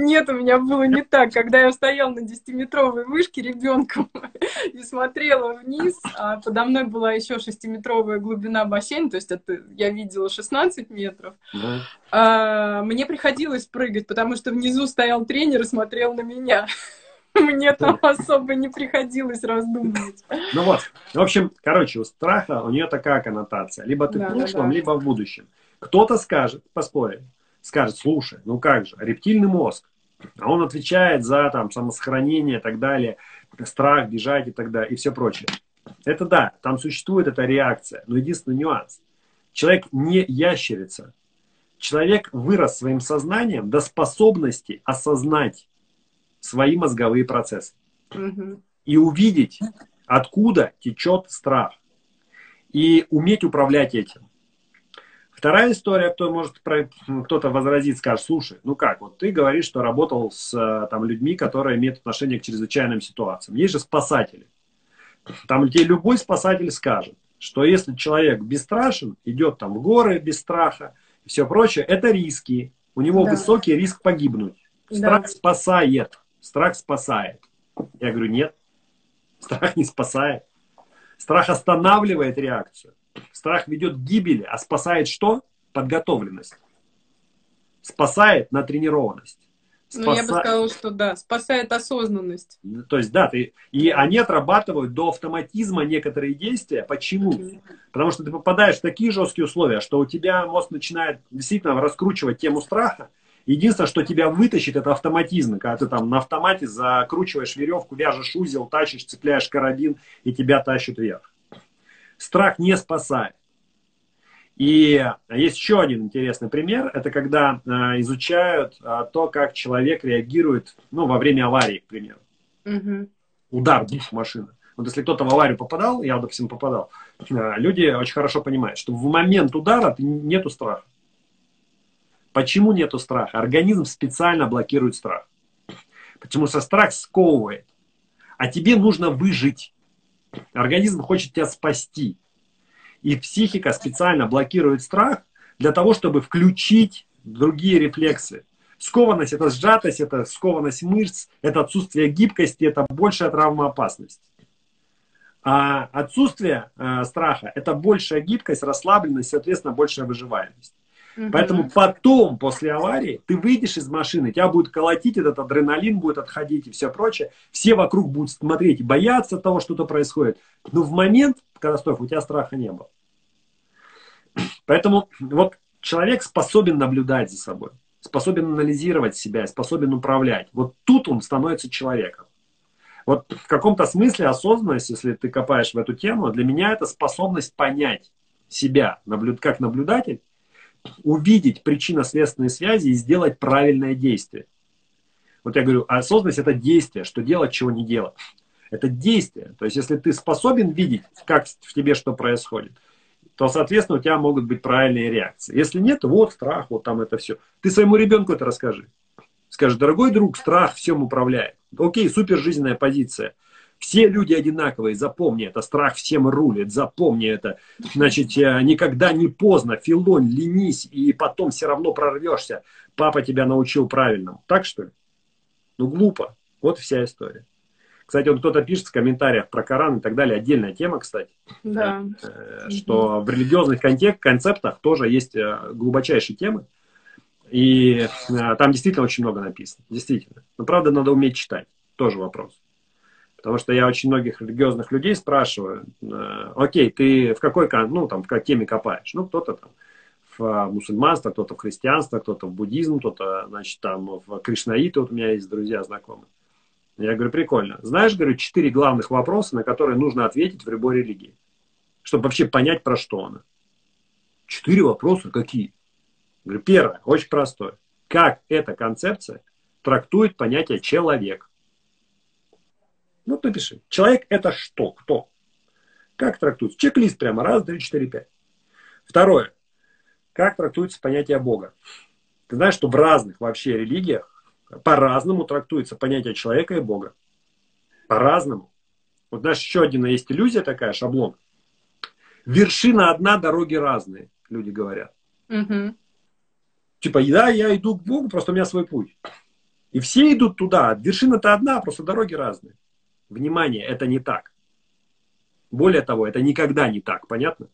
A: Нет, у меня было не так. Когда я стояла на 10-метровой вышке ребенком и смотрела вниз, а подо мной была еще 6-метровая глубина бассейна, то есть это я видела 16 метров, да. а, мне приходилось прыгать, потому что внизу стоял тренер и смотрел на меня. Мне там особо не приходилось раздумывать.
B: Ну вот, в общем, короче, у страха у нее такая коннотация. Либо ты да, в прошлом, да, да. либо в будущем. Кто-то скажет, поспорим, скажет, слушай, ну как же, рептильный мозг, а он отвечает за там самосохранение и так далее, страх, бежать и так далее, и все прочее. Это да, там существует эта реакция, но единственный нюанс. Человек не ящерица. Человек вырос своим сознанием до способности осознать свои мозговые процессы. Угу. И увидеть, откуда течет страх. И уметь управлять этим. Вторая история, кто может кто-то возразит, скажет, слушай, ну как, вот ты говоришь, что работал с э, там, людьми, которые имеют отношение к чрезвычайным ситуациям. Есть же спасатели. Там где любой спасатель скажет, что если человек бесстрашен, идет там в горы без страха и все прочее, это риски. У него да. высокий риск погибнуть. Страх да. спасает. Страх спасает. Я говорю, нет, страх не спасает. Страх останавливает реакцию. Страх ведет к гибели, а спасает что? Подготовленность. Спасает натренированность.
A: Спаса... Ну, я бы сказала, что да, спасает осознанность.
B: То есть, да, ты... и они отрабатывают до автоматизма некоторые действия. Почему? Потому что ты попадаешь в такие жесткие условия, что у тебя мозг начинает действительно раскручивать тему страха. Единственное, что тебя вытащит, это автоматизм. Когда ты там на автомате закручиваешь веревку, вяжешь узел, тащишь, цепляешь карабин, и тебя тащат вверх страх не спасает. И есть еще один интересный пример. Это когда э, изучают э, то, как человек реагирует ну, во время аварии, к примеру. Угу. Удар, бух, машина. Вот если кто-то в аварию попадал, я, допустим, попадал, э, люди очень хорошо понимают, что в момент удара нету страха. Почему нету страха? Организм специально блокирует страх. Потому что страх сковывает. А тебе нужно выжить. Организм хочет тебя спасти. И психика специально блокирует страх для того, чтобы включить другие рефлексы. Скованность – это сжатость, это скованность мышц, это отсутствие гибкости, это большая травмоопасность. А отсутствие э, страха – это большая гибкость, расслабленность, соответственно, большая выживаемость. Угу. Поэтому потом, после аварии, ты выйдешь из машины, тебя будет колотить, этот адреналин будет отходить и все прочее. Все вокруг будут смотреть и бояться того, что-то происходит. Но в момент катастрофы у тебя страха не было. Поэтому вот человек способен наблюдать за собой, способен анализировать себя, способен управлять. Вот тут он становится человеком. Вот в каком-то смысле осознанность, если ты копаешь в эту тему, для меня это способность понять, себя как наблюдатель, увидеть причинно-следственные связи и сделать правильное действие. Вот я говорю, осознанность – это действие, что делать, чего не делать. Это действие. То есть, если ты способен видеть, как в тебе что происходит, то, соответственно, у тебя могут быть правильные реакции. Если нет, вот страх, вот там это все. Ты своему ребенку это расскажи. Скажи, дорогой друг, страх всем управляет. Окей, супер жизненная позиция. Все люди одинаковые, запомни это, страх всем рулит, запомни это. Значит, э, никогда не поздно, филонь, ленись, и потом все равно прорвешься. Папа тебя научил правильному. Так что ли? Ну, глупо. Вот вся история. Кстати, вот кто-то пишет в комментариях про Коран и так далее. Отдельная тема, кстати.
A: Да.
B: Э, что в религиозных концептах тоже есть э, глубочайшие темы. И там действительно очень много написано. Действительно. Но правда, надо уметь читать. Тоже вопрос. Потому что я очень многих религиозных людей спрашиваю, э, окей, ты в какой, ну, там, в теме копаешь? Ну, кто-то там в мусульманство, кто-то в христианство, кто-то в буддизм, кто-то, значит, там в кришнаиты, вот у меня есть друзья знакомые. Я говорю, прикольно. Знаешь, говорю, четыре главных вопроса, на которые нужно ответить в любой религии, чтобы вообще понять, про что она. Четыре вопроса какие? Говорю, первое, очень простое. Как эта концепция трактует понятие человек? Ну, напиши. Человек это что? Кто? Как трактуется? Чек-лист прямо. Раз, два, четыре, пять. Второе. Как трактуется понятие Бога? Ты знаешь, что в разных вообще религиях по-разному трактуется понятие человека и Бога. По-разному. Вот знаешь, еще один есть иллюзия такая, шаблон. Вершина одна, дороги разные, люди говорят. Угу. Типа, да, я иду к Богу, просто у меня свой путь. И все идут туда. Вершина-то одна, просто дороги разные. Внимание, это не так. Более того, это никогда не так, понятно?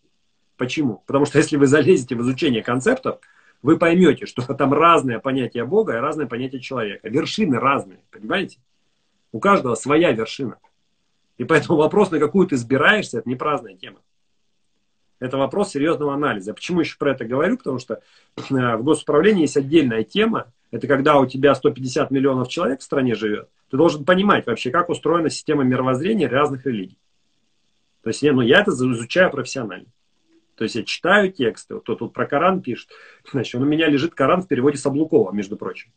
B: Почему? Потому что если вы залезете в изучение концептов, вы поймете, что там разное понятие Бога и разное понятие человека. Вершины разные, понимаете? У каждого своя вершина. И поэтому вопрос, на какую ты избираешься, это не праздная тема. Это вопрос серьезного анализа. Почему еще про это говорю? Потому что э, в госуправлении есть отдельная тема. Это когда у тебя 150 миллионов человек в стране живет. Ты должен понимать вообще, как устроена система мировоззрения разных религий. То есть ну, я это изучаю профессионально. То есть я читаю тексты. Кто тут про Коран пишет. Значит, у меня лежит Коран в переводе Саблукова, между прочим.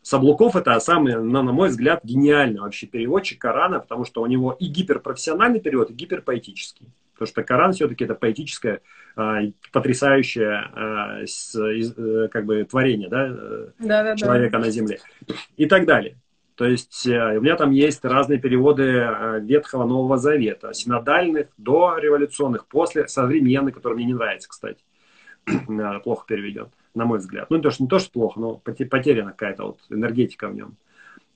B: Саблуков это самый, на мой взгляд, гениальный вообще переводчик Корана, потому что у него и гиперпрофессиональный перевод, и гиперпоэтический. Потому что Коран все-таки это поэтическое, э, потрясающее э, с, э, как бы творение да, да, да, человека да. на земле. И так далее. То есть э, у меня там есть разные переводы э, Ветхого Нового Завета, синодальных, до революционных, после современных, который мне не нравится, кстати. Плохо переведен, на мой взгляд. Ну, не то, что, не то, что плохо, но потеряна какая-то вот энергетика в нем.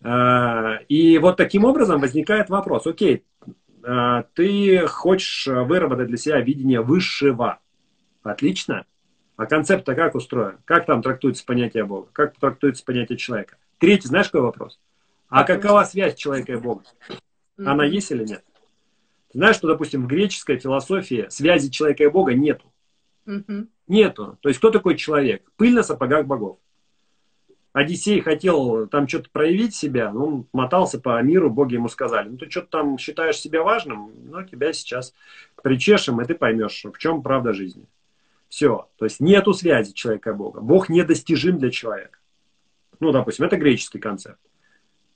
B: Э, и вот таким образом возникает вопрос, окей, ты хочешь выработать для себя видение высшего. Отлично. А концепт-то как устроен? Как там трактуется понятие Бога? Как трактуется понятие человека? Третий, знаешь, какой вопрос? А какова связь человека и Бога? Она есть или нет? Ты знаешь, что, допустим, в греческой философии связи человека и Бога нету. Нету. То есть, кто такой человек? Пыль на сапогах богов. Одиссей хотел там что-то проявить себя, ну, он мотался по миру, боги ему сказали, ну, ты что-то там считаешь себя важным, ну, тебя сейчас причешем, и ты поймешь, в чем правда жизни. Все. То есть, нету связи человека и Бога. Бог недостижим для человека. Ну, допустим, это греческий концепт.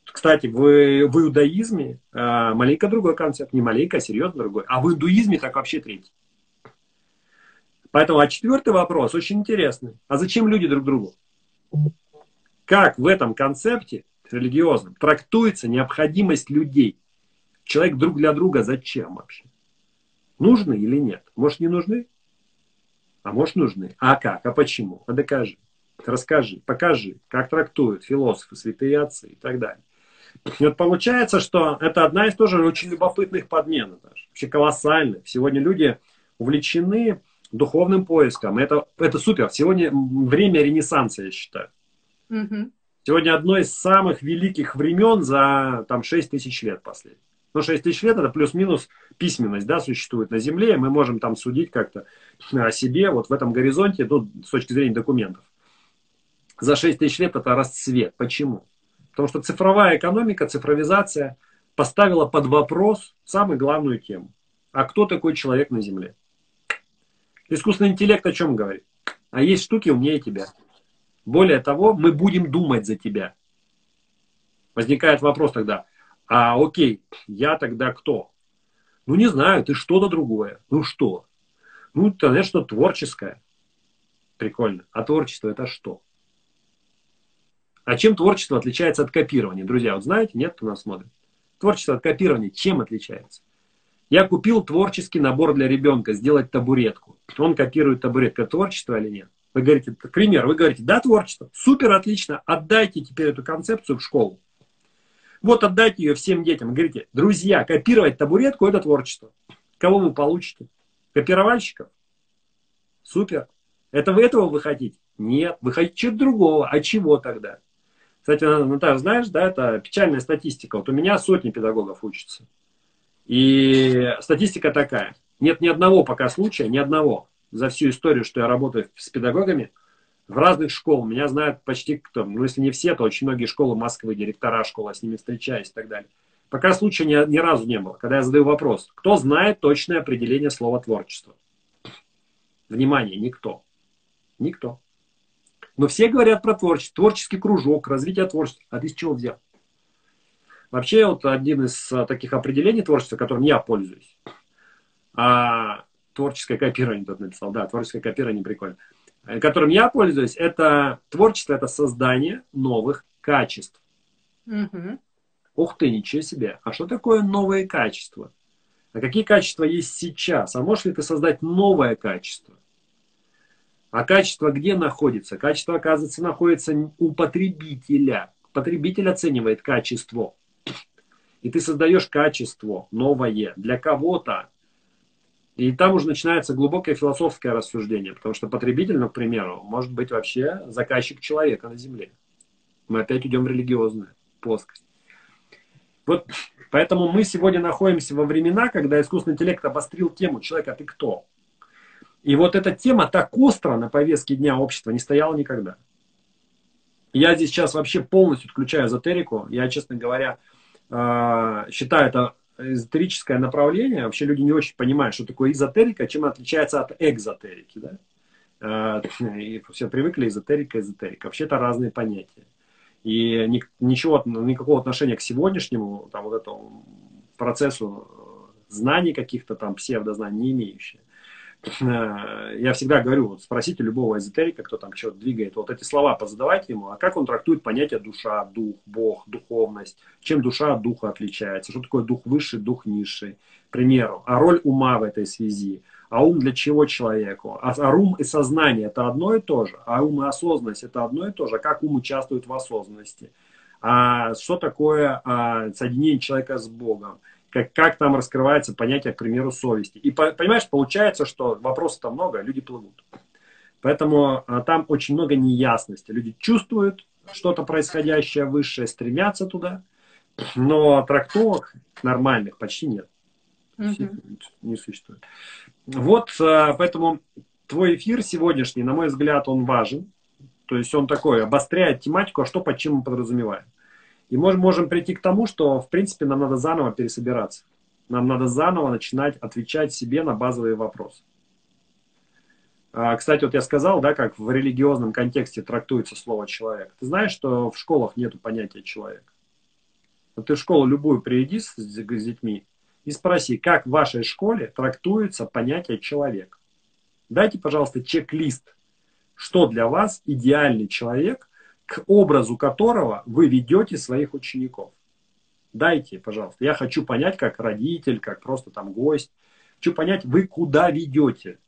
B: Кстати, в, в иудаизме э, маленько другой концепт, не маленько, а серьезно другой. А в индуизме так вообще третий. Поэтому, а четвертый вопрос очень интересный. А зачем люди друг другу? Как в этом концепте религиозном трактуется необходимость людей? Человек друг для друга зачем вообще? Нужны или нет? Может, не нужны? А может, нужны. А как? А почему? А докажи. Расскажи, покажи, как трактуют философы, святые отцы и так далее. И вот получается, что это одна из тоже очень любопытных подмен. Даже. Вообще колоссальных. Сегодня люди увлечены духовным поиском. Это, это супер. Сегодня время ренессанса, я считаю. Угу. Сегодня одно из самых великих времен за там, 6 тысяч лет последних. Ну, 6 тысяч лет это плюс-минус письменность, да, существует на Земле, мы можем там судить как-то о себе вот в этом горизонте, ну, с точки зрения документов. За 6 тысяч лет это расцвет. Почему? Потому что цифровая экономика, цифровизация поставила под вопрос самую главную тему. А кто такой человек на Земле? Искусственный интеллект о чем говорит? А есть штуки умнее тебя. Более того, мы будем думать за тебя. Возникает вопрос тогда, а окей, я тогда кто? Ну не знаю, ты что-то другое. Ну что? Ну, что творческое. Прикольно. А творчество это что? А чем творчество отличается от копирования? Друзья, вот знаете, нет, кто нас смотрит? Творчество от копирования чем отличается? Я купил творческий набор для ребенка, сделать табуретку. Он копирует табуретку. Творчество или нет? Вы говорите, к примеру, вы говорите, да, творчество, супер, отлично, отдайте теперь эту концепцию в школу. Вот отдайте ее всем детям. Говорите, друзья, копировать табуретку – это творчество. Кого вы получите? Копировальщиков? Супер. Это вы этого вы хотите? Нет, вы хотите чего-то другого. А чего тогда? Кстати, Наташа, знаешь, да, это печальная статистика. Вот у меня сотни педагогов учатся. И статистика такая. Нет ни одного пока случая, ни одного за всю историю, что я работаю с педагогами, в разных школах. Меня знают почти кто. Ну, если не все, то очень многие школы Москвы, директора школы, с ними встречаюсь и так далее. Пока случая ни, ни разу не было. Когда я задаю вопрос, кто знает точное определение слова творчество? Внимание, никто. Никто. Но все говорят про творчество. Творческий кружок, развитие творчества. А ты с чего взял? Вообще, вот один из а, таких определений творчества, которым я пользуюсь, а, творческое копирование тут написал, да, творческое копирование прикольно, э, которым я пользуюсь, это творчество, это создание новых качеств. Угу. Ух ты, ничего себе. А что такое новые качества? А какие качества есть сейчас? А можешь ли ты создать новое качество? А качество где находится? Качество, оказывается, находится у потребителя. Потребитель оценивает качество. И ты создаешь качество новое для кого-то. И там уже начинается глубокое философское рассуждение, потому что потребитель, ну, к примеру, может быть вообще заказчик человека на Земле. Мы опять идем в религиозную плоскость. Вот поэтому мы сегодня находимся во времена, когда искусственный интеллект обострил тему «Человек, а ты кто?». И вот эта тема так остро на повестке дня общества не стояла никогда. Я здесь сейчас вообще полностью отключаю эзотерику. Я, честно говоря, э, считаю это эзотерическое направление. Вообще люди не очень понимают, что такое эзотерика, чем отличается от экзотерики. Да? Э, и все привыкли эзотерика, эзотерика. Вообще это разные понятия. И ничего, никакого отношения к сегодняшнему там, вот этому процессу знаний каких-то там псевдознаний не имеющие. Э, я всегда говорю, вот спросите любого эзотерика, кто там что-то двигает, вот эти слова позадавайте ему, а как он трактует понятие душа, дух, бог, духовность, чем душа от духа отличается, что такое дух высший, дух низший, к примеру, а роль ума в этой связи, а ум для чего человеку, а, а ум и сознание это одно и то же, а ум и осознанность это одно и то же, а как ум участвует в осознанности, а что такое а, соединение человека с Богом, как, как там раскрывается понятие, к примеру, совести. И понимаешь, получается, что вопросов-то много, люди плывут. Поэтому а, там очень много неясности. Люди чувствуют что-то происходящее высшее, стремятся туда, но трактовок нормальных почти нет. Угу. Не существует. Вот, а, поэтому твой эфир сегодняшний, на мой взгляд, он важен. То есть он такой, обостряет тематику, а что под чем мы подразумеваем. И мы можем прийти к тому, что, в принципе, нам надо заново пересобираться. Нам надо заново начинать отвечать себе на базовые вопросы. А, кстати, вот я сказал, да, как в религиозном контексте трактуется слово «человек». Ты знаешь, что в школах нет понятия «человек»? Вот ты в школу любую приди с, с детьми и спроси, как в вашей школе трактуется понятие «человек». Дайте, пожалуйста, чек-лист, что для вас идеальный человек, к образу которого вы ведете своих учеников. Дайте, пожалуйста. Я хочу понять, как родитель, как просто там гость. Хочу понять, вы куда ведете.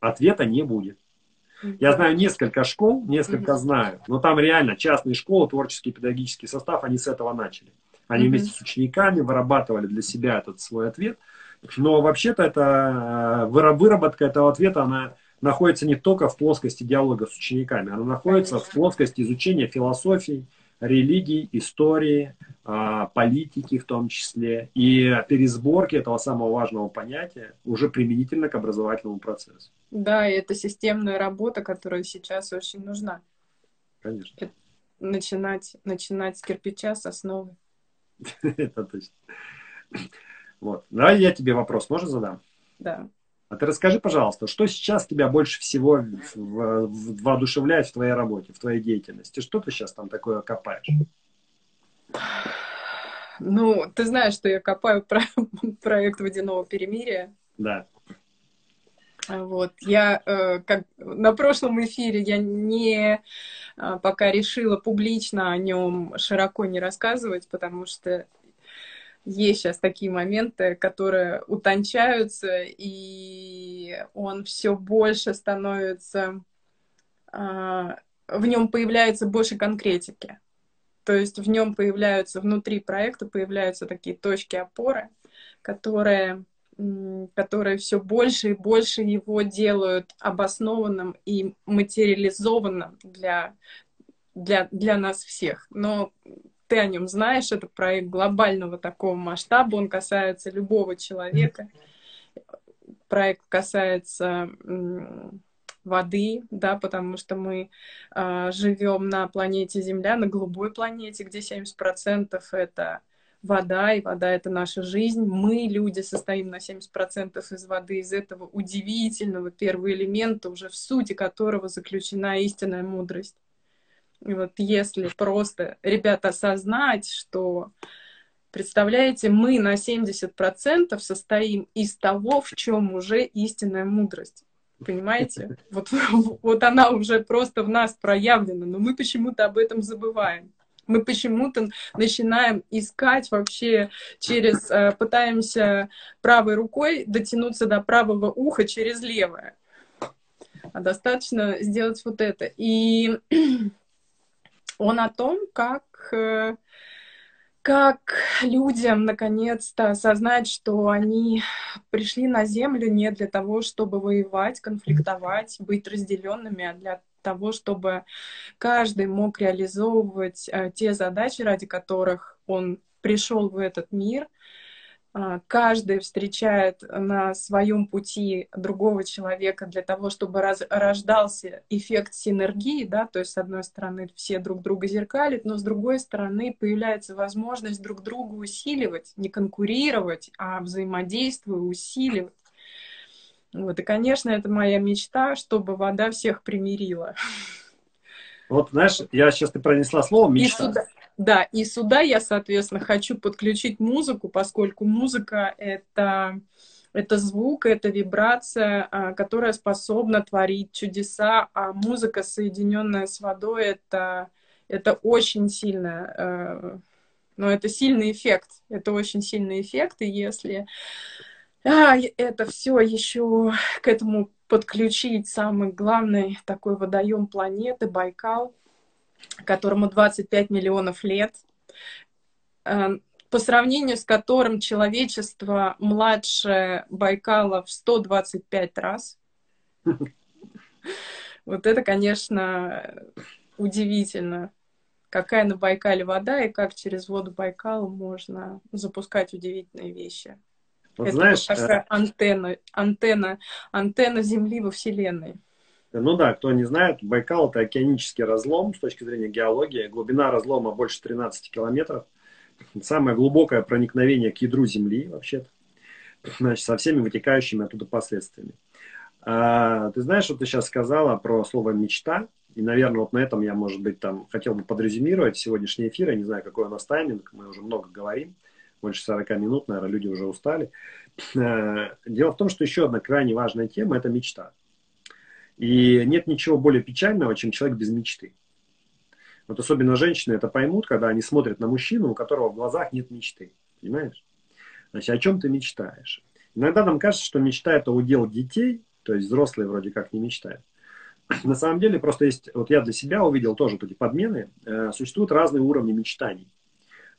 B: Ответа не будет. Я знаю несколько школ, несколько знаю, но там реально частные школы, творческий педагогический состав, они с этого начали. Они вместе с учениками вырабатывали для себя этот свой ответ. Но вообще-то это э, выработка этого ответа, она находится не только в плоскости диалога с учениками, она находится в плоскости изучения философии, религии, истории, а, политики в том числе, и пересборки этого самого важного понятия уже применительно к образовательному процессу.
A: Да, и это системная работа, которая сейчас очень нужна.
B: Конечно.
A: Начинать, начинать с кирпича, с основы.
B: Это точно. Вот. Давай я тебе вопрос, можно задам?
A: Да.
B: А ты расскажи, пожалуйста, что сейчас тебя больше всего воодушевляет в твоей работе, в твоей деятельности? Что ты сейчас там такое копаешь?
A: Ну, ты знаешь, что я копаю про проект водяного перемирия.
B: Да.
A: Вот, я э, как на прошлом эфире я не э, пока решила публично о нем широко не рассказывать, потому что есть сейчас такие моменты, которые утончаются, и он все больше становится, э, в нем появляется больше конкретики. То есть в нем появляются, внутри проекта появляются такие точки опоры, которые которые все больше и больше его делают обоснованным и материализованным для, для, для нас всех. Но ты о нем знаешь, это проект глобального такого масштаба, он касается любого человека. Проект касается воды, да, потому что мы э, живем на планете Земля, на голубой планете, где 70% это вода, и вода — это наша жизнь. Мы, люди, состоим на 70% из воды, из этого удивительного первого элемента, уже в сути которого заключена истинная мудрость. И вот если просто, ребята, осознать, что, представляете, мы на 70% состоим из того, в чем уже истинная мудрость. Понимаете? Вот, вот она уже просто в нас проявлена, но мы почему-то об этом забываем. Мы почему-то начинаем искать вообще через, э, пытаемся правой рукой дотянуться до правого уха через левое. А достаточно сделать вот это. И он о том, как, э, как людям наконец-то осознать, что они пришли на Землю не для того, чтобы воевать, конфликтовать, быть разделенными, а для того, чтобы каждый мог реализовывать э, те задачи, ради которых он пришел в этот мир. Э, каждый встречает на своем пути другого человека для того, чтобы раз, рождался эффект синергии, да, то есть с одной стороны все друг друга зеркалят, но с другой стороны появляется возможность друг друга усиливать, не конкурировать, а взаимодействуя, усиливать. Вот, и, конечно, это моя мечта, чтобы вода всех примирила.
B: Вот, знаешь, я сейчас ты пронесла слово
A: «мечта». И сюда, да, и сюда я, соответственно, хочу подключить музыку, поскольку музыка — это, это звук, это вибрация, а, которая способна творить чудеса, а музыка, соединенная с водой, это, это очень сильно, э, но это сильный эффект, это очень сильный эффект, и если а, это все еще к этому подключить самый главный такой водоем планеты Байкал, которому 25 миллионов лет, э, по сравнению с которым человечество младше Байкала в 125 раз. Вот это, конечно, удивительно. Какая на Байкале вода и как через воду Байкала можно запускать удивительные вещи. Вот Это знаешь, такая э, антенна, антенна, антенна Земли во Вселенной.
B: Ну да, кто не знает, Байкал это океанический разлом с точки зрения геологии. Глубина разлома больше 13 километров. Самое глубокое проникновение к ядру Земли вообще-то. Значит, со всеми вытекающими оттуда последствиями. А, ты знаешь, что ты сейчас сказала про слово «мечта», и, наверное, вот на этом я, может быть, там хотел бы подрезюмировать сегодняшний эфир. Я не знаю, какой у нас тайминг, мы уже много говорим больше 40 минут, наверное, люди уже устали. Э, дело в том, что еще одна крайне важная тема – это мечта. И нет ничего более печального, чем человек без мечты. Вот особенно женщины это поймут, когда они смотрят на мужчину, у которого в глазах нет мечты. Понимаешь? Значит, о чем ты мечтаешь? Иногда нам кажется, что мечта это удел детей, то есть взрослые вроде как не мечтают. На самом деле просто есть, вот я для себя увидел тоже вот эти подмены, э, существуют разные уровни мечтаний.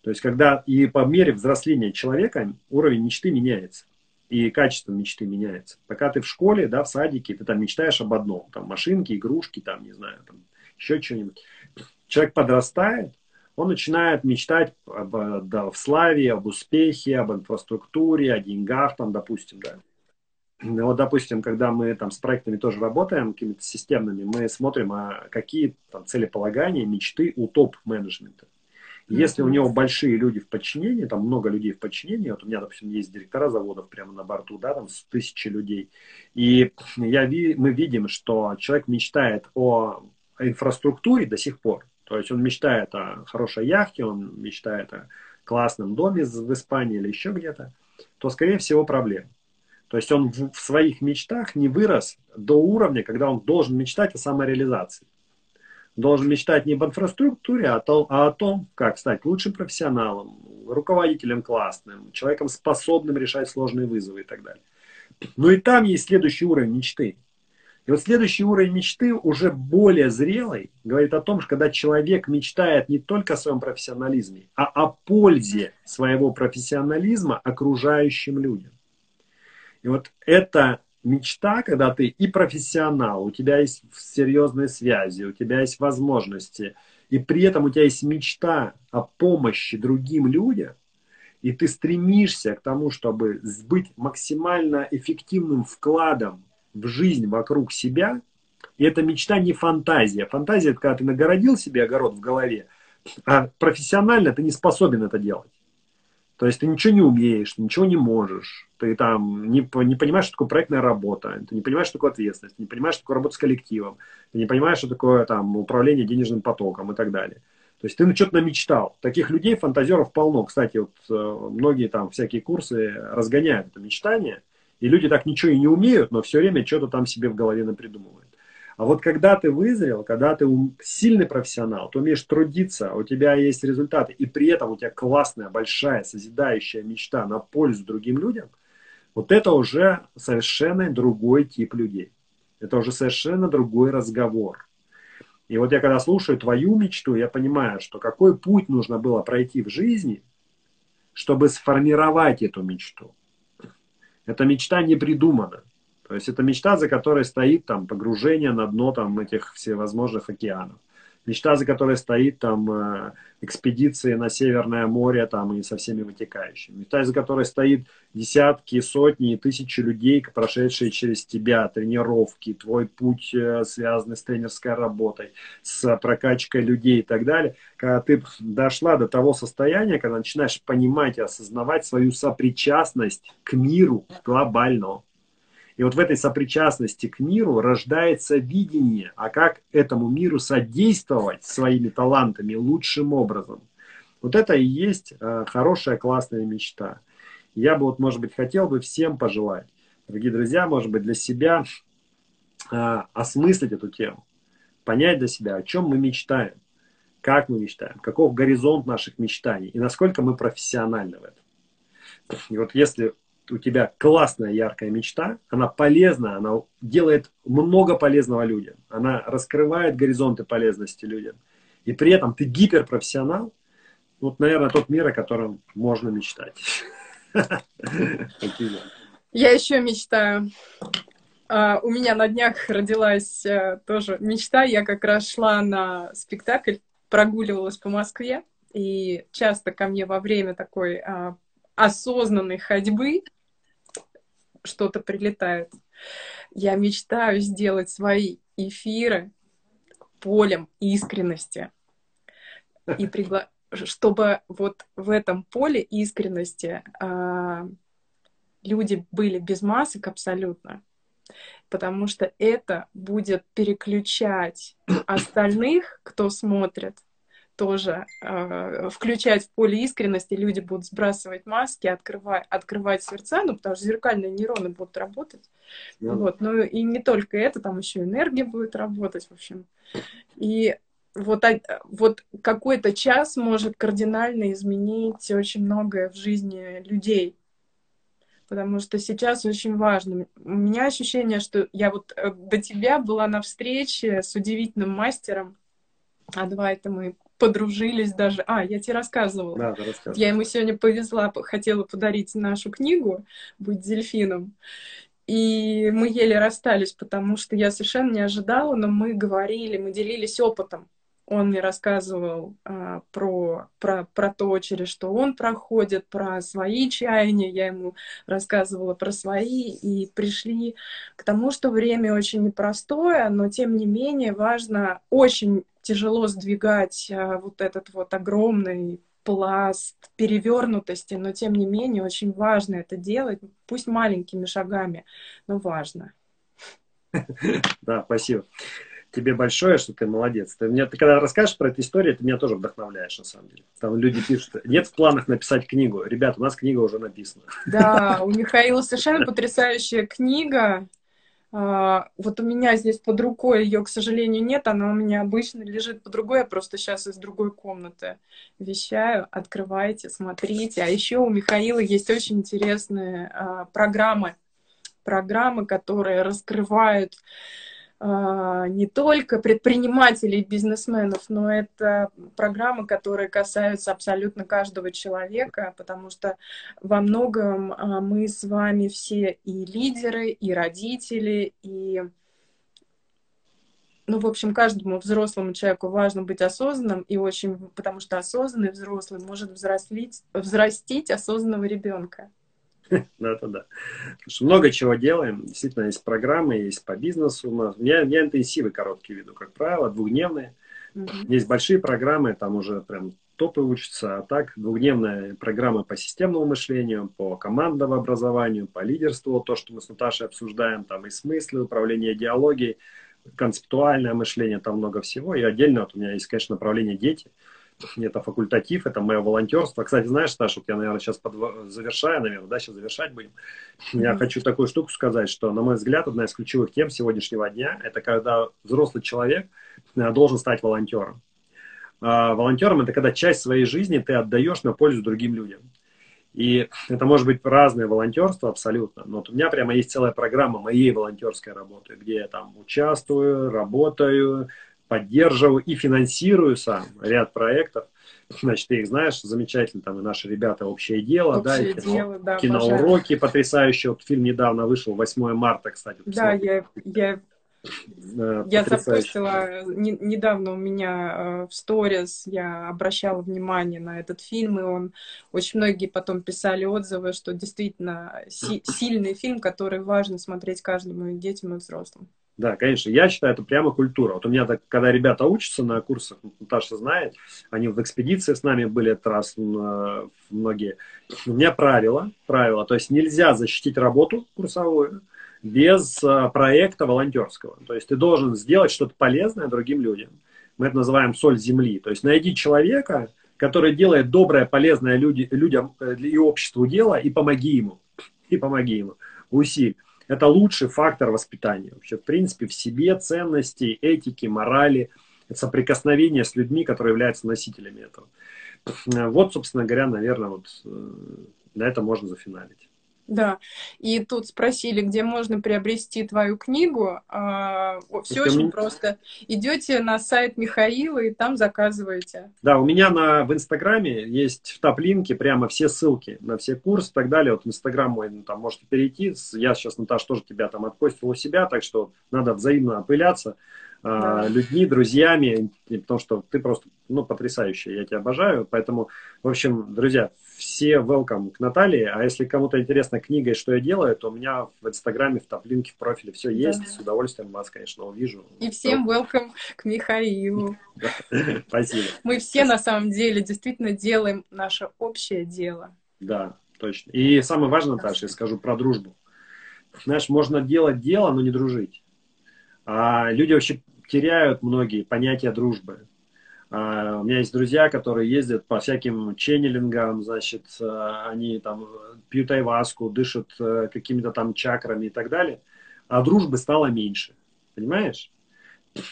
B: То есть, когда и по мере взросления человека уровень мечты меняется, и качество мечты меняется. Пока ты в школе, да, в садике, ты там мечтаешь об одном, там машинки, игрушки, там, не знаю, там, еще что-нибудь. Человек подрастает, он начинает мечтать об, да, в славе, об успехе, об инфраструктуре, о деньгах, там, допустим, да. Вот, допустим, когда мы там с проектами тоже работаем, какими-то системными, мы смотрим, а какие там целеполагания, мечты у топ-менеджмента. Если у него большие люди в подчинении, там много людей в подчинении, вот у меня, допустим, есть директора заводов прямо на борту, да, там с тысячи людей, и я, мы видим, что человек мечтает о инфраструктуре до сих пор, то есть он мечтает о хорошей яхте, он мечтает о классном доме в Испании или еще где-то, то, скорее всего, проблем. То есть он в своих мечтах не вырос до уровня, когда он должен мечтать о самореализации. Должен мечтать не об инфраструктуре, а, то, а о том, как стать лучшим профессионалом, руководителем классным, человеком способным решать сложные вызовы и так далее. Ну и там есть следующий уровень мечты. И вот следующий уровень мечты, уже более зрелый, говорит о том, что когда человек мечтает не только о своем профессионализме, а о пользе своего профессионализма окружающим людям. И вот эта мечта, когда ты и профессионал, у тебя есть серьезные связи, у тебя есть возможности, и при этом у тебя есть мечта о помощи другим людям, и ты стремишься к тому, чтобы быть максимально эффективным вкладом в жизнь вокруг себя, и эта мечта не фантазия. Фантазия – это когда ты нагородил себе огород в голове, а профессионально ты не способен это делать. То есть ты ничего не умеешь, ничего не можешь, ты там не, не понимаешь, что такое проектная работа, ты не понимаешь, что такое ответственность, не понимаешь, что такое работа с коллективом, ты не понимаешь, что такое там управление денежным потоком и так далее. То есть ты ну, что-то намечтал. Таких людей, фантазеров полно. Кстати, вот э, многие там всякие курсы разгоняют это мечтание, и люди так ничего и не умеют, но все время что-то там себе в голове напридумывают. А вот когда ты вызрел, когда ты сильный профессионал, ты умеешь трудиться, у тебя есть результаты, и при этом у тебя классная, большая, созидающая мечта на пользу другим людям, вот это уже совершенно другой тип людей. Это уже совершенно другой разговор. И вот я когда слушаю твою мечту, я понимаю, что какой путь нужно было пройти в жизни, чтобы сформировать эту мечту. Эта мечта не придумана. То есть это мечта, за которой стоит там погружение на дно там этих всевозможных океанов. Мечта, за которой стоит там э, экспедиции на Северное море там и со всеми вытекающими. Мечта, за которой стоит десятки, сотни и тысячи людей, прошедшие через тебя, тренировки, твой путь, э, связанный с тренерской работой, с прокачкой людей и так далее. Когда ты дошла до того состояния, когда начинаешь понимать и осознавать свою сопричастность к миру глобальному и вот в этой сопричастности к миру рождается видение, а как этому миру содействовать своими талантами лучшим образом. Вот это и есть э, хорошая, классная мечта. Я бы вот, может быть, хотел бы всем пожелать, дорогие друзья, может быть, для себя э, осмыслить эту тему, понять для себя, о чем мы мечтаем, как мы мечтаем, каков горизонт наших мечтаний и насколько мы профессиональны в этом. И вот если у тебя классная, яркая мечта, она полезна, она делает много полезного людям, она раскрывает горизонты полезности людям, и при этом ты гиперпрофессионал, вот, наверное, тот мир, о котором можно мечтать.
A: Я еще мечтаю. А, у меня на днях родилась э, тоже мечта. Я как раз шла на спектакль, прогуливалась по Москве, и часто ко мне во время такой а, осознанной ходьбы что-то прилетает. Я мечтаю сделать свои эфиры полем искренности. И пригла... чтобы вот в этом поле искренности э, люди были без масок абсолютно. Потому что это будет переключать остальных, кто смотрит, тоже э, включать в поле искренности, люди будут сбрасывать маски, открывать, открывать сердца, ну, потому что зеркальные нейроны будут работать. Yeah. Вот. Ну и не только это, там еще энергия будет работать, в общем. И вот, вот какой-то час может кардинально изменить очень многое в жизни людей. Потому что сейчас очень важно. У меня ощущение, что я вот э, до тебя была на встрече с удивительным мастером, а два это мы подружились даже. А, я тебе рассказывала. Да, ты рассказывала. Я ему сегодня повезла, хотела подарить нашу книгу «Быть дельфином». И мы еле расстались, потому что я совершенно не ожидала, но мы говорили, мы делились опытом. Он мне рассказывал а, про, про, про то, через что он проходит, про свои чаяния. Я ему рассказывала про свои. И пришли к тому, что время очень непростое, но тем не менее важно очень тяжело сдвигать а, вот этот вот огромный пласт перевернутости, но тем не менее очень важно это делать, пусть маленькими шагами, но важно.
B: Да, спасибо тебе большое, что ты молодец. Ты мне, ты когда расскажешь про эту историю, ты меня тоже вдохновляешь, на самом деле. Там люди пишут, нет в планах написать книгу. Ребят, у нас книга уже написана.
A: Да, у Михаила совершенно потрясающая книга. А, вот у меня здесь под рукой ее, к сожалению, нет, она у меня обычно лежит под рукой, я просто сейчас из другой комнаты вещаю. Открывайте, смотрите. А еще у Михаила есть очень интересные а, программы, программы, которые раскрывают не только предпринимателей и бизнесменов, но это программы, которые касаются абсолютно каждого человека, потому что во многом а, мы с вами все и лидеры, и родители, и ну, в общем, каждому взрослому человеку важно быть осознанным, и очень, потому что осознанный взрослый может взрослить, взрастить осознанного ребенка.
B: Ну, это да. Потому что много чего делаем. Действительно, есть программы, есть по бизнесу. У нас. Я, я интенсивы короткие веду, как правило, двухдневные. Mm-hmm. Есть большие программы, там уже прям топы учатся. А так, двухдневная программа по системному мышлению, по командному образованию, по лидерству, то, что мы с Наташей обсуждаем, там и смыслы, управление идеологией, концептуальное мышление, там много всего. И отдельно вот у меня есть, конечно, направление дети – это факультатив, это мое волонтерство. Кстати, знаешь, Саша, вот я, наверное, сейчас подв... завершаю, наверное, да, сейчас завершать будем. Я хочу такую штуку сказать, что, на мой взгляд, одна из ключевых тем сегодняшнего дня, это когда взрослый человек э, должен стать волонтером. А волонтером это когда часть своей жизни ты отдаешь на пользу другим людям. И это может быть разное волонтерство абсолютно. Но вот у меня прямо есть целая программа моей волонтерской работы, где я там участвую, работаю, поддерживаю и финансирую сам ряд проектов. Значит, ты их знаешь, замечательно, там и наши ребята «Общее дело»,
A: Общее
B: да,
A: кино, дело, да,
B: киноуроки потрясающие. Вот фильм недавно вышел, 8 марта, кстати.
A: Да, я, я я запустила не, недавно у меня э, в сторис, я обращала внимание на этот фильм, и он очень многие потом писали отзывы, что действительно си, сильный фильм, который важно смотреть каждому детям и взрослым.
B: Да, конечно. Я считаю, это прямо культура. Вот у меня, так, когда ребята учатся на курсах, Наташа знает, они в экспедиции с нами были этот раз многие. У меня правило, правило, то есть нельзя защитить работу курсовую без а, проекта волонтерского. То есть ты должен сделать что-то полезное другим людям. Мы это называем соль земли. То есть найди человека, который делает доброе, полезное люди, людям э, и обществу дело, и помоги ему. И помоги ему. Усиль. Это лучший фактор воспитания. Вообще, в принципе, в себе ценности, этики, морали, соприкосновение с людьми, которые являются носителями этого. Вот, собственно говоря, наверное, вот э, на это можно зафиналить.
A: Да, и тут спросили, где можно приобрести твою книгу. А, все очень меня... просто. Идете на сайт Михаила и там заказываете.
B: Да, у меня на, в Инстаграме есть в топ-линке прямо все ссылки на все курсы и так далее. Вот в Инстаграм мой, ну, там можете перейти. Я сейчас, Наташа, тоже тебя там отпостил у себя, так что надо взаимно опыляться да. людьми, друзьями, потому что ты просто ну, потрясающая, я тебя обожаю. Поэтому, в общем, друзья, все welcome к Наталье. А если кому-то интересна книга и что я делаю, то у меня в Инстаграме, в топ-линке, в профиле все есть. Да. С удовольствием вас, конечно, увижу.
A: И всем welcome к Михаилу.
B: Спасибо.
A: Мы все на самом деле действительно делаем наше общее дело.
B: Да, точно. И самое важное, Наташа, я скажу про дружбу. Знаешь, можно делать дело, но не дружить. А люди вообще теряют многие понятия дружбы. Uh, у меня есть друзья, которые ездят по всяким ченнелингам, значит, uh, они там пьют айваску, дышат uh, какими-то там чакрами и так далее, а дружбы стало меньше. Понимаешь?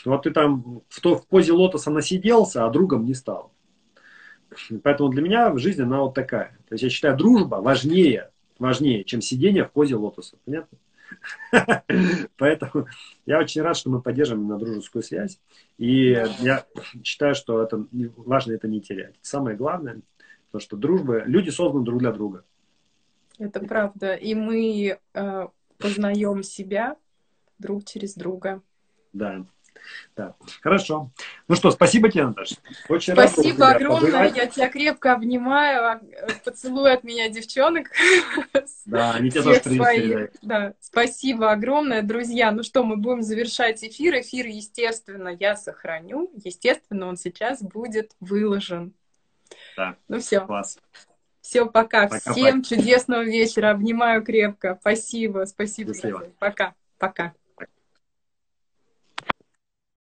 B: Вот ты там в, то, в позе лотоса насиделся, а другом не стал. Поэтому для меня в жизни она вот такая. То есть я считаю, дружба важнее, важнее, чем сидение в позе лотоса. Понятно? Поэтому я очень рад, что мы поддерживаем на дружескую связь. И я считаю, что это важно это не терять. Самое главное, то, что дружба, люди созданы друг для друга.
A: Это правда. И мы э, познаем себя друг через друга.
B: Да. Да. Хорошо. Ну что, спасибо тебе, Наташа.
A: Очень спасибо огромное. Пожелать. Я тебя крепко обнимаю. А, поцелуй от меня девчонок.
B: Да, они тебя тоже своих.
A: Да. Спасибо огромное, друзья. Ну что, мы будем завершать эфир. Эфир, естественно, я сохраню. Естественно, он сейчас будет выложен.
B: Да.
A: Ну все.
B: Класс.
A: Все, пока. пока Всем пока. чудесного вечера. Обнимаю крепко. Спасибо, спасибо. Пока, пока.